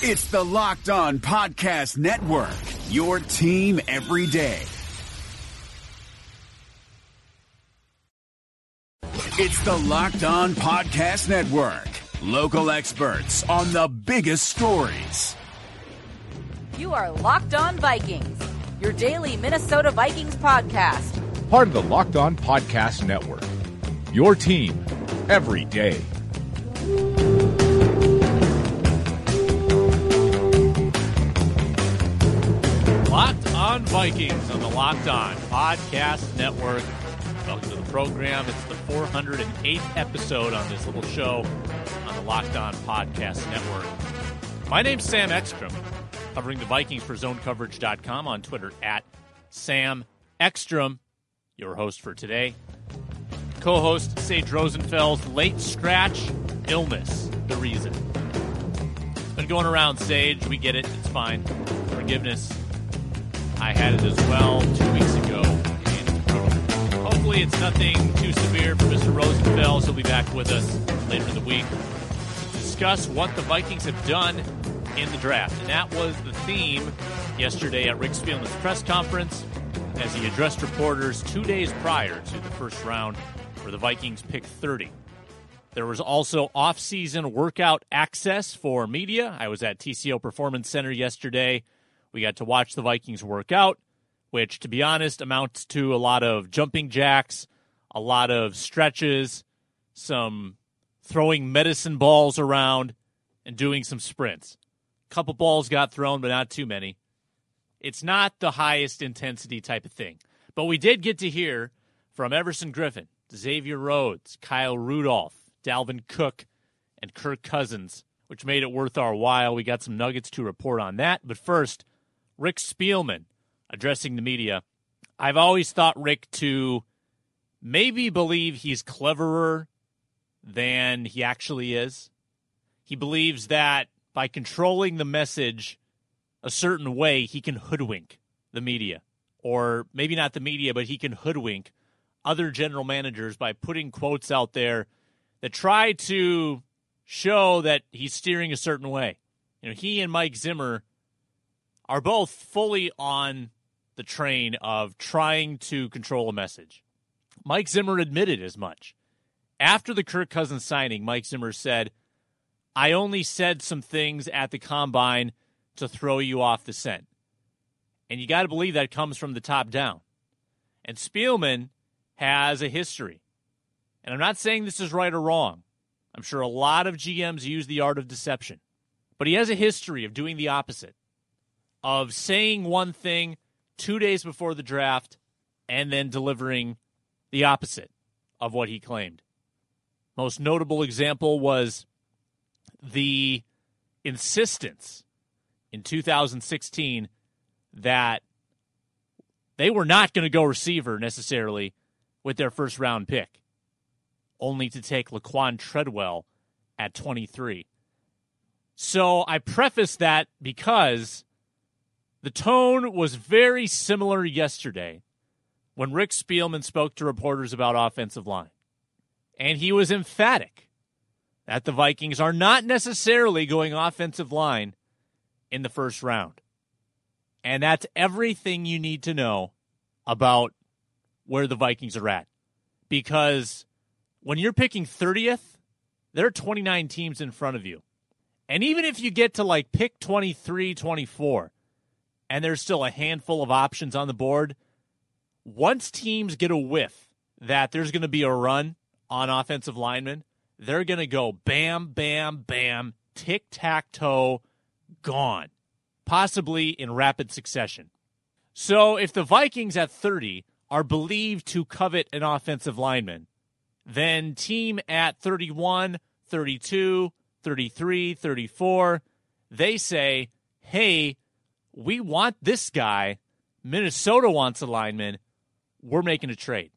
It's the Locked On Podcast Network, your team every day. It's the Locked On Podcast Network, local experts on the biggest stories. You are Locked On Vikings, your daily Minnesota Vikings podcast. Part of the Locked On Podcast Network. Your team every day. Locked On Vikings on the Locked On Podcast Network. Welcome to the program. It's the 408th episode on this little show on the Locked On Podcast Network. My name's Sam Ekstrom, covering the Vikings for ZoneCoverage.com on Twitter at Sam Ekstrom, your host for today. Co host Sage Rosenfels, late scratch, illness, the reason. Been going around, Sage. We get it. It's fine. Forgiveness. I had it as well two weeks ago. And hopefully, it's nothing too severe for Mr. Rosenfels. He'll be back with us later in the week to discuss what the Vikings have done in the draft. And that was the theme yesterday at Rick Spielman's press conference as he addressed reporters two days prior to the first round where the Vikings picked 30. There was also off-season workout access for media. I was at TCO Performance Center yesterday. We got to watch the Vikings work out, which, to be honest, amounts to a lot of jumping jacks, a lot of stretches, some throwing medicine balls around, and doing some sprints. A couple balls got thrown, but not too many. It's not the highest intensity type of thing. But we did get to hear from Everson Griffen, Xavier Rhodes, Kyle Rudolph, Dalvin Cook, and Kirk Cousins, which made it worth our while. We got some nuggets to report on that. But first, Rick Spielman addressing the media. I've always thought Rick to maybe believe he's cleverer than he actually is. He believes that by controlling the message a certain way, he can hoodwink the media. Or maybe not the media, but he can hoodwink other general managers by putting quotes out there that try to show that he's steering a certain way. You know, he and Mike Zimmer are both fully on the train of trying to control a message. Mike Zimmer admitted as much. After the Kirk Cousins signing, Mike Zimmer said, I only said some things at the combine to throw you off the scent. And you got to believe that comes from the top down. And Spielman has a history. And I'm not saying this is right or wrong. I'm sure a lot of GMs use the art of deception. But he has a history of doing the opposite of saying one thing two days before the draft and then delivering the opposite of what he claimed. Most notable example was the insistence in 2016 that they were not going to go receiver necessarily with their first round pick, only to take Laquon Treadwell at 23. So I preface that because the tone was very similar yesterday when Rick Spielman spoke to reporters about offensive line. And he was emphatic that the Vikings are not necessarily going offensive line in the first round. And that's everything you need to know about where the Vikings are at. Because when you're picking 30th, there are 29 teams in front of you. And even if you get to like pick 23, 24, and there's still a handful of options on the board, once teams get a whiff that there's going to be a run on offensive linemen, they're going to go bam, bam, bam, tic tac toe, gone, possibly in rapid succession. So if the Vikings at 30 are believed to covet an offensive lineman, then team at 31, 32, 33, 34, they say, hey, we want this guy. Minnesota wants a lineman. We're making a trade.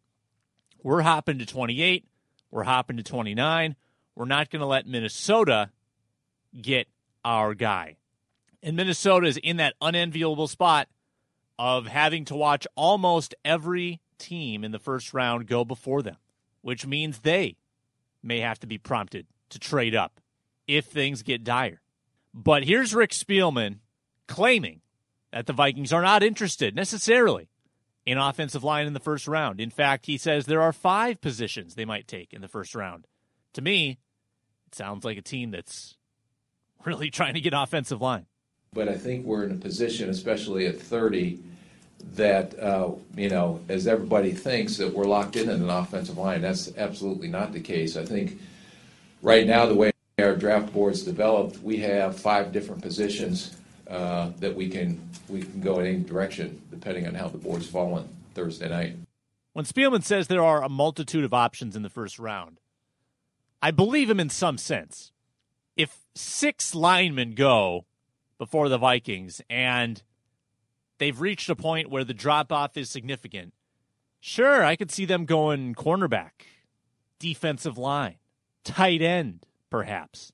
We're hopping to 28. We're hopping to 29. We're not going to let Minnesota get our guy. And Minnesota is in that unenviable spot of having to watch almost every team in the first round go before them, which means they may have to be prompted to trade up if things get dire. But here's Rick Spielman claiming that the Vikings are not interested necessarily in offensive line in the first round. In fact, he says there are five positions they might take in the first round. To me, it sounds like a team that's really trying to get offensive line. But I think we're in a position, especially at 30, that, uh, you know, as everybody thinks, that we're locked in in an offensive line. That's absolutely not the case. I think right now, the way our draft board's developed, we have five different positions Uh, that we can we can go in any direction depending on how the board's fallen Thursday night. When Spielman says there are a multitude of options in the first round, I believe him in some sense. If six linemen go before the Vikings and they've reached a point where the drop off is significant, sure, I could see them going cornerback, defensive line, tight end, perhaps.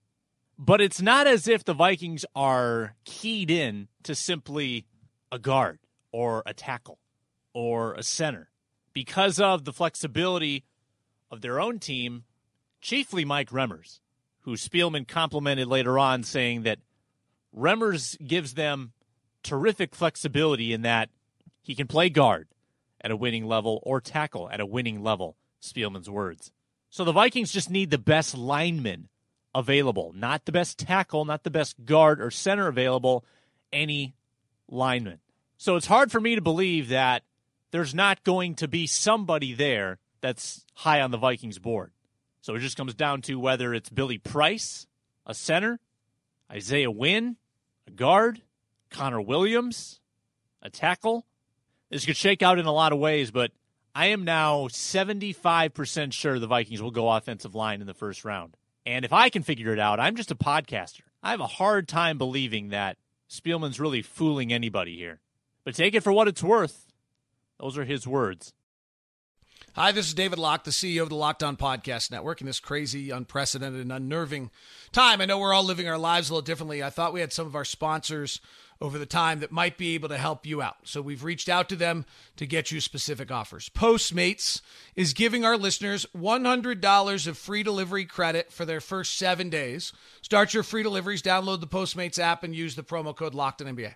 But it's not as if the Vikings are keyed in to simply a guard or a tackle or a center. Because of the flexibility of their own team, chiefly Mike Remmers, who Spielman complimented later on, saying that Remmers gives them terrific flexibility in that he can play guard at a winning level or tackle at a winning level, Spielman's words. So the Vikings just need the best lineman available, not the best tackle, not the best guard or center available, any lineman. So it's hard for me to believe that there's not going to be somebody there that's high on the Vikings board. So it just comes down to whether it's Billy Price, a center, Isaiah Wynn, a guard, Connor Williams, a tackle. This could shake out in a lot of ways, but I am now 75% sure the Vikings will go offensive line in the first round. And if I can figure it out, I'm just a podcaster. I have a hard time believing that Spielman's really fooling anybody here. But take it for what it's worth. Those are his words. Hi, this is David Locke, the CEO of the Locked On Podcast Network. In this crazy, unprecedented, and unnerving time, I know we're all living our lives a little differently. I thought we had some of our sponsors over the time that might be able to help you out. So we've reached out to them to get you specific offers. Postmates is giving our listeners $100 of free delivery credit for their first seven days. Start your free deliveries, download the Postmates app, and use the promo code LOCKEDONNBA.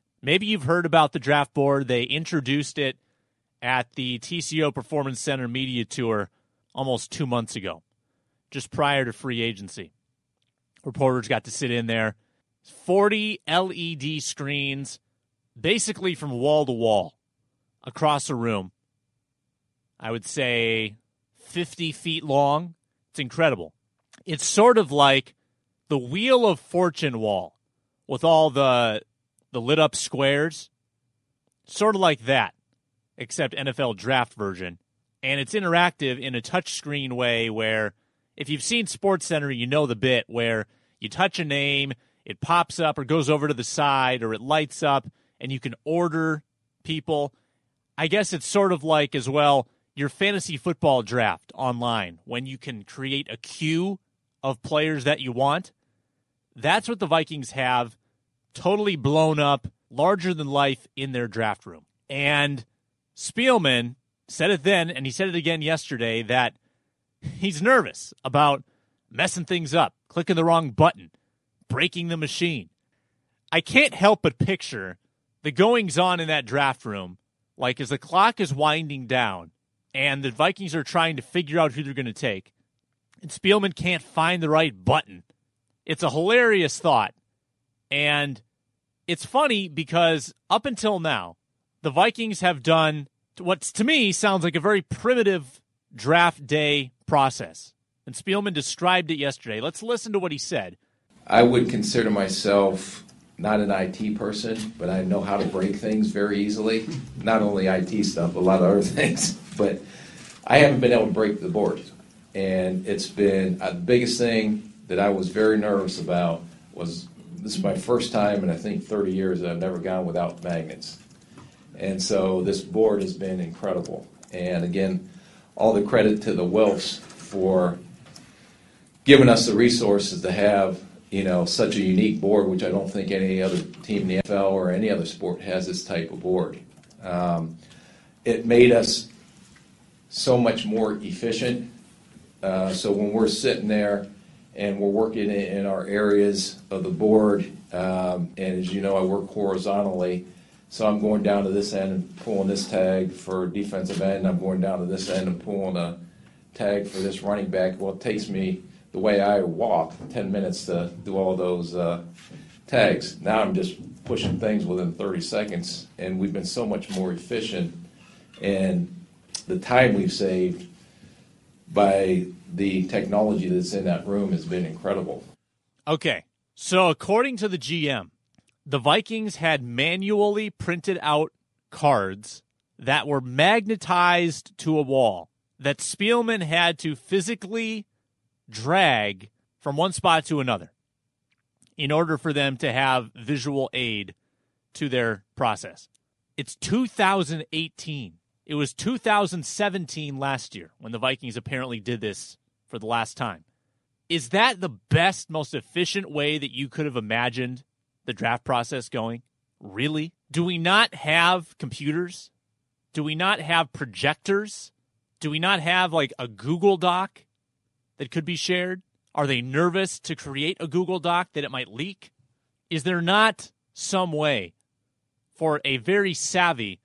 Maybe you've heard about the draft board. They introduced it at the TCO Performance Center Media Tour almost two months ago, just prior to free agency. Reporters got to sit in there. 40 LED screens, basically from wall to wall across a room. I would say 50 feet long. It's incredible. It's sort of like the Wheel of Fortune wall with all the the lit up squares, sort of like that, except NFL draft version. And it's interactive in a touchscreen way where if you've seen Sports Center, you know the bit where you touch a name, it pops up or goes over to the side or it lights up and you can order people. I guess it's sort of like as well your fantasy football draft online when you can create a queue of players that you want. That's what the Vikings have totally blown up, larger than life in their draft room. And Spielman said it then, and he said it again yesterday that he's nervous about messing things up, clicking the wrong button, breaking the machine. I can't help but picture the goings on in that draft room, like as the clock is winding down and the Vikings are trying to figure out who they're going to take, and Spielman can't find the right button. It's a hilarious thought. And it's funny because up until now, the Vikings have done what to me sounds like a very primitive draft day process. And Spielman described it yesterday. Let's listen to what he said. I would consider myself not an IT person, but I know how to break things very easily. Not only IT stuff, a lot of other things. But I haven't been able to break the board. And it's been uh, the biggest thing that I was very nervous about was this is my first time in I think 30 years that I've never gone without magnets. And so this board has been incredible. And again, all the credit to the Wilfs for giving us the resources to have you know such a unique board, which I don't think any other team in the NFL or any other sport has this type of board. Um, it made us so much more efficient. Uh, so when we're sitting there and we're working in, our areas of the board, um, and as you know, I work horizontally. So I'm going down to this end and pulling this tag for defensive end. I'm going down to this end and pulling a tag for this running back. Well, it takes me the way I walk 10 minutes to do all those uh, tags. Now I'm just pushing things within 30 seconds, and we've been so much more efficient. And the time we've saved by the technology that's in that room has been incredible. Okay. So, according to the GM, the Vikings had manually printed out cards that were magnetized to a wall that Spielman had to physically drag from one spot to another in order for them to have visual aid to their process. It's 2018. It was 2017 last year when the Vikings apparently did this for the last time. Is that the best, most efficient way that you could have imagined the draft process going? Really? Do we not have computers? Do we not have projectors? Do we not have like a Google Doc that could be shared? Are they nervous to create a Google Doc that it might leak? Is there not some way for a very savvy,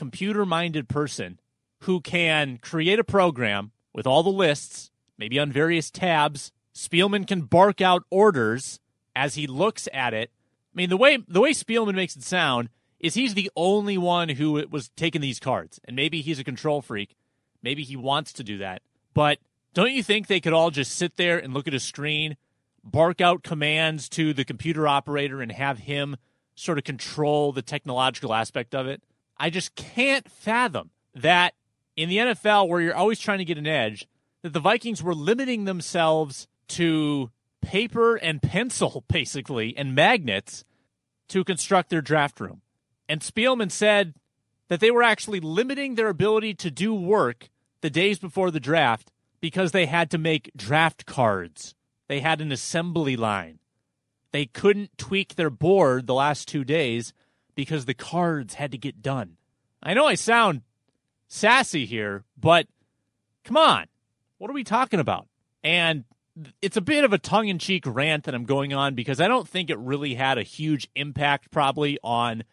computer minded person who can create a program with all the lists, maybe on various tabs? Spielman can bark out orders as he looks at it. I mean, the way the way Spielman makes it sound is he's the only one who was taking these cards, and maybe he's a control freak. Maybe he wants to do that, but don't you think they could all just sit there and look at a screen, bark out commands to the computer operator, and have him sort of control the technological aspect of it? I just can't fathom that in the NFL, where you're always trying to get an edge, that the Vikings were limiting themselves to paper and pencil, basically, and magnets to construct their draft room. And Spielman said that they were actually limiting their ability to do work the days before the draft because they had to make draft cards. They had an assembly line. They couldn't tweak their board the last two days because the cards had to get done. I know I sound sassy here, but come on. What are we talking about? And it's a bit of a tongue in cheek rant that I'm going on because I don't think it really had a huge impact, probably, on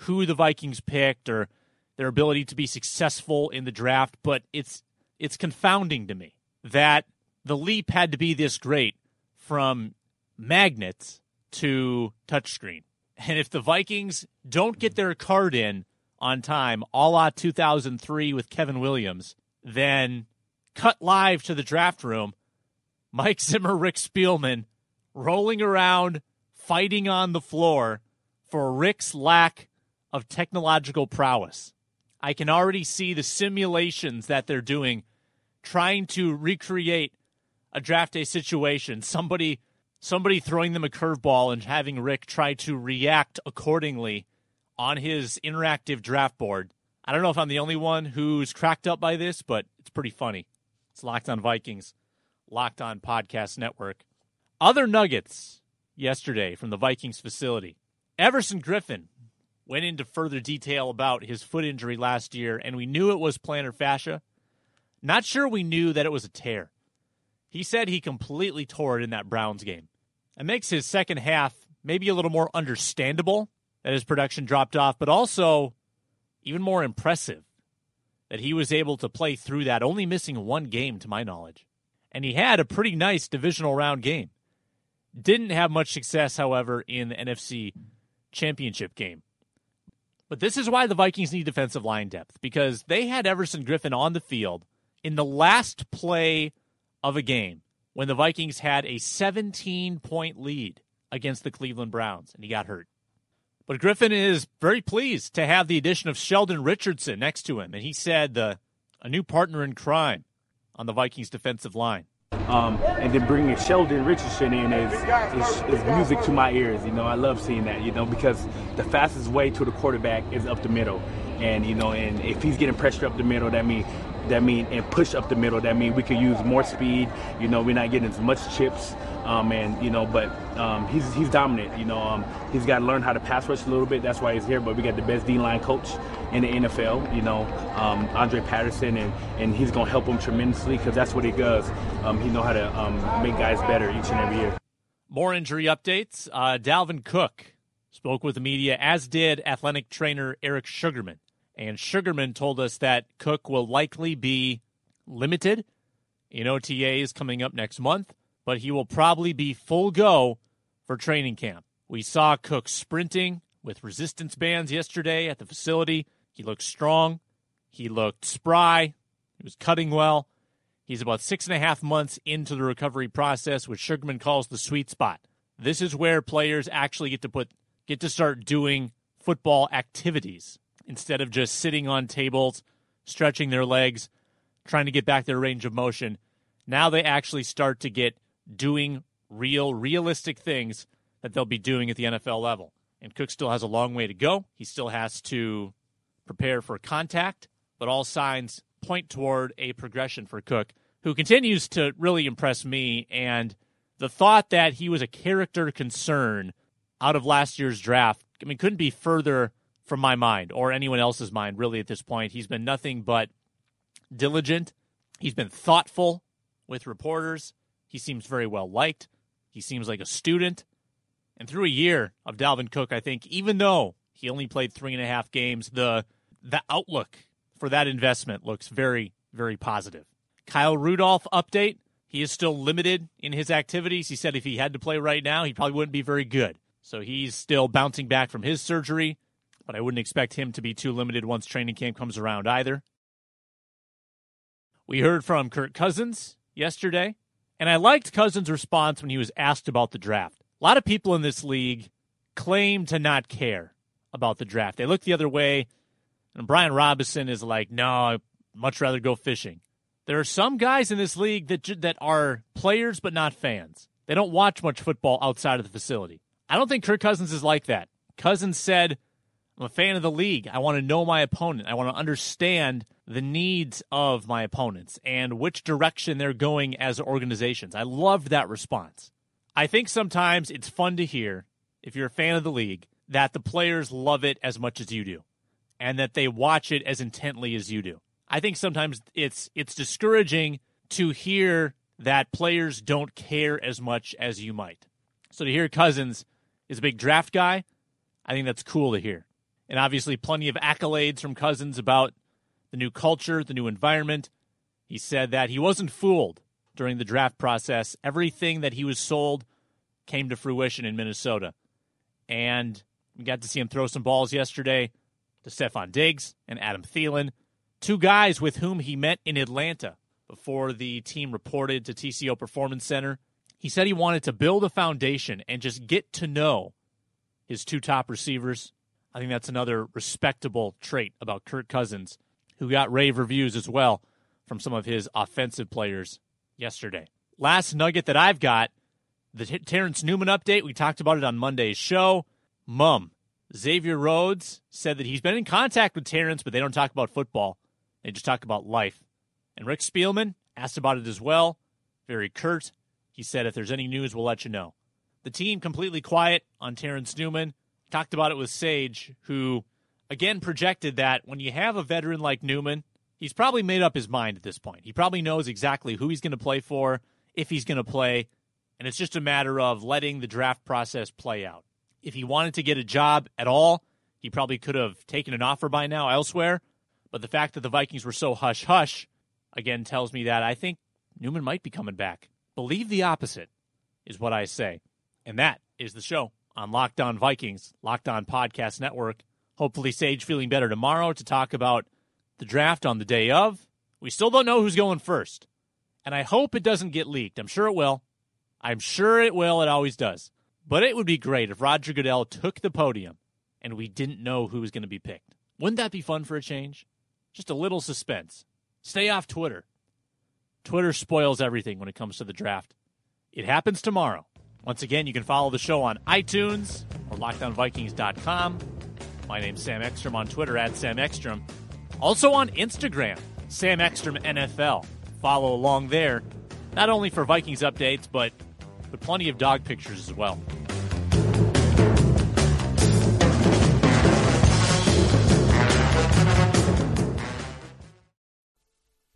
who the Vikings picked or their ability to be successful in the draft. But it's it's confounding to me that the leap had to be this great from magnets to touchscreen. And if the Vikings don't get their card in on time, a la 2003 with Kevin Williams, then cut live to the draft room. Mike Zimmer, Rick Spielman rolling around, fighting on the floor for Rick's lack of technological prowess. I can already see the simulations that they're doing, trying to recreate a draft day situation. Somebody, somebody throwing them a curveball and having Rick try to react accordingly on his interactive draft board. I don't know if I'm the only one who's cracked up by this, but it's pretty funny. It's Locked On Vikings, Locked On Podcast Network. Other nuggets yesterday from the Vikings facility. Everson Griffen went into further detail about his foot injury last year, and we knew it was plantar fascia. Not sure we knew that it was a tear. He said he completely tore it in that Browns game. It makes his second half maybe a little more understandable that his production dropped off, but also even more impressive that he was able to play through that, only missing one game to my knowledge. And he had a pretty nice divisional round game. Didn't have much success, however, in the NFC championship game. But this is why the Vikings need defensive line depth because they had Everson Griffen on the field in the last play of a game when the Vikings had a 17 point lead against the Cleveland Browns and he got hurt. But Griffen is very pleased to have the addition of Sheldon Richardson next to him. And he said the, a new partner in crime on the Vikings defensive line. Um, and then bringing Sheldon Richardson in is, is, is, music to my ears. You know, I love seeing that, you know, because the fastest way to the quarterback is up the middle. And, you know, and if he's getting pressure up the middle, that means that mean and push up the middle. That mean we could use more speed. You know, we're not getting as much chips, um, and you know, but um, he's he's dominant. You know, um, he's got to learn how to pass rush a little bit. That's why he's here. But we got the best D line coach in the NFL. You know, um, Andre Patterson, and and he's gonna help him tremendously because that's what he does. Um, he know how to um, make guys better each and every year. More injury updates. Uh, Dalvin Cook spoke with the media, as did athletic trainer Eric Sugarman. And Sugarman told us that Cook will likely be limited in OTAs coming up next month, but he will probably be full go for training camp. We saw Cook sprinting with resistance bands yesterday at the facility. He looked strong. He looked spry. He was cutting well. He's about six and a half months into the recovery process, which Sugarman calls the sweet spot. This is where players actually get to put get to start doing football activities instead of just sitting on tables, stretching their legs, trying to get back their range of motion. Now they actually start to get doing real, realistic things that they'll be doing at the NFL level. And Cook still has a long way to go. He still has to prepare for contact, but all signs point toward a progression for Cook, who continues to really impress me. And the thought that he was a character concern out of last year's draft, I mean, couldn't be further from my mind or anyone else's mind, really, at this point. He's been nothing but diligent. He's been thoughtful with reporters. He seems very well liked. He seems like a student. And through a year of Dalvin Cook, I think, even though he only played three and a half games, the the outlook for that investment looks very, very positive. Kyle Rudolph update. He is still limited in his activities. He said if he had to play right now, he probably wouldn't be very good. So he's still bouncing back from his surgery but I wouldn't expect him to be too limited once training camp comes around either. We heard from Kirk Cousins yesterday, and I liked Cousins' response when he was asked about the draft. A lot of people in this league claim to not care about the draft. They look the other way, and Brian Robison is like, "No, I'd much rather go fishing." There are some guys in this league that that are players but not fans. They don't watch much football outside of the facility. I don't think Kirk Cousins is like that. Cousins said I'm a fan of the league. I want to know my opponent. I want to understand the needs of my opponents and which direction they're going as organizations. I loved that response. I think sometimes it's fun to hear, if you're a fan of the league, that the players love it as much as you do and that they watch it as intently as you do. I think sometimes it's it's discouraging to hear that players don't care as much as you might. So to hear Cousins is a big draft guy, I think that's cool to hear and obviously plenty of accolades from Cousins about the new culture, the new environment. He said that he wasn't fooled during the draft process. Everything that he was sold came to fruition in Minnesota. And we got to see him throw some balls yesterday to Stefon Diggs and Adam Thielen, two guys with whom he met in Atlanta before the team reported to TCO Performance Center. He said he wanted to build a foundation and just get to know his two top receivers, I think that's another respectable trait about Kirk Cousins, who got rave reviews as well from some of his offensive players yesterday. Last nugget that I've got the Terrence Newman update. We talked about it on Monday's show. Mum, Xavier Rhodes said that he's been in contact with Terrence, but they don't talk about football. They just talk about life. And Rick Spielman asked about it as well. Very curt. He said, if there's any news, we'll let you know. The team completely quiet on Terrence Newman. Talked about it with Sage, who again projected that when you have a veteran like Newman, he's probably made up his mind at this point. He probably knows exactly who he's going to play for, if he's going to play, and it's just a matter of letting the draft process play out. If he wanted to get a job at all, he probably could have taken an offer by now elsewhere. But the fact that the Vikings were so hush hush again tells me that I think Newman might be coming back. Believe the opposite is what I say. And that is the show on Locked On Vikings, Locked On Podcast Network. Hopefully, Sage feeling better tomorrow to talk about the draft on the day of We still don't know who's going first. And I hope it doesn't get leaked. I'm sure it will. I'm sure it will. It always does. But it would be great if Roger Goodell took the podium and we didn't know who was going to be picked. Wouldn't that be fun for a change? Just a little suspense. Stay off Twitter. Twitter spoils everything when it comes to the draft. It happens tomorrow. Once again, you can follow the show on iTunes or LockedOnVikings.com. My name's Sam Ekstrom on Twitter at Sam Ekstrom. Also on Instagram, Sam Ekstrom NFL. Follow along there, not only for Vikings updates, but, but plenty of dog pictures as well.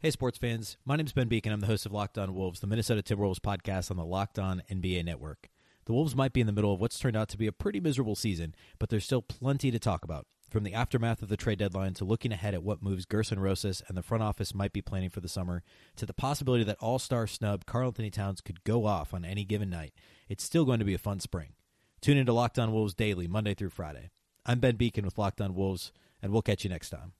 Hey, sports fans. My name is Ben Beecken. I'm the host of Locked On Wolves, the Minnesota Timberwolves podcast on the Locked On NBA network. The Wolves might be in the middle of what's turned out to be a pretty miserable season, but there's still plenty to talk about. From the aftermath of the trade deadline to looking ahead at what moves Gerson Rosas and the front office might be planning for the summer, to the possibility that all star snub Karl-Anthony Towns could go off on any given night, it's still going to be a fun spring. Tune into Locked On Wolves daily, Monday through Friday. I'm Ben Beecken with Locked On Wolves, and we'll catch you next time.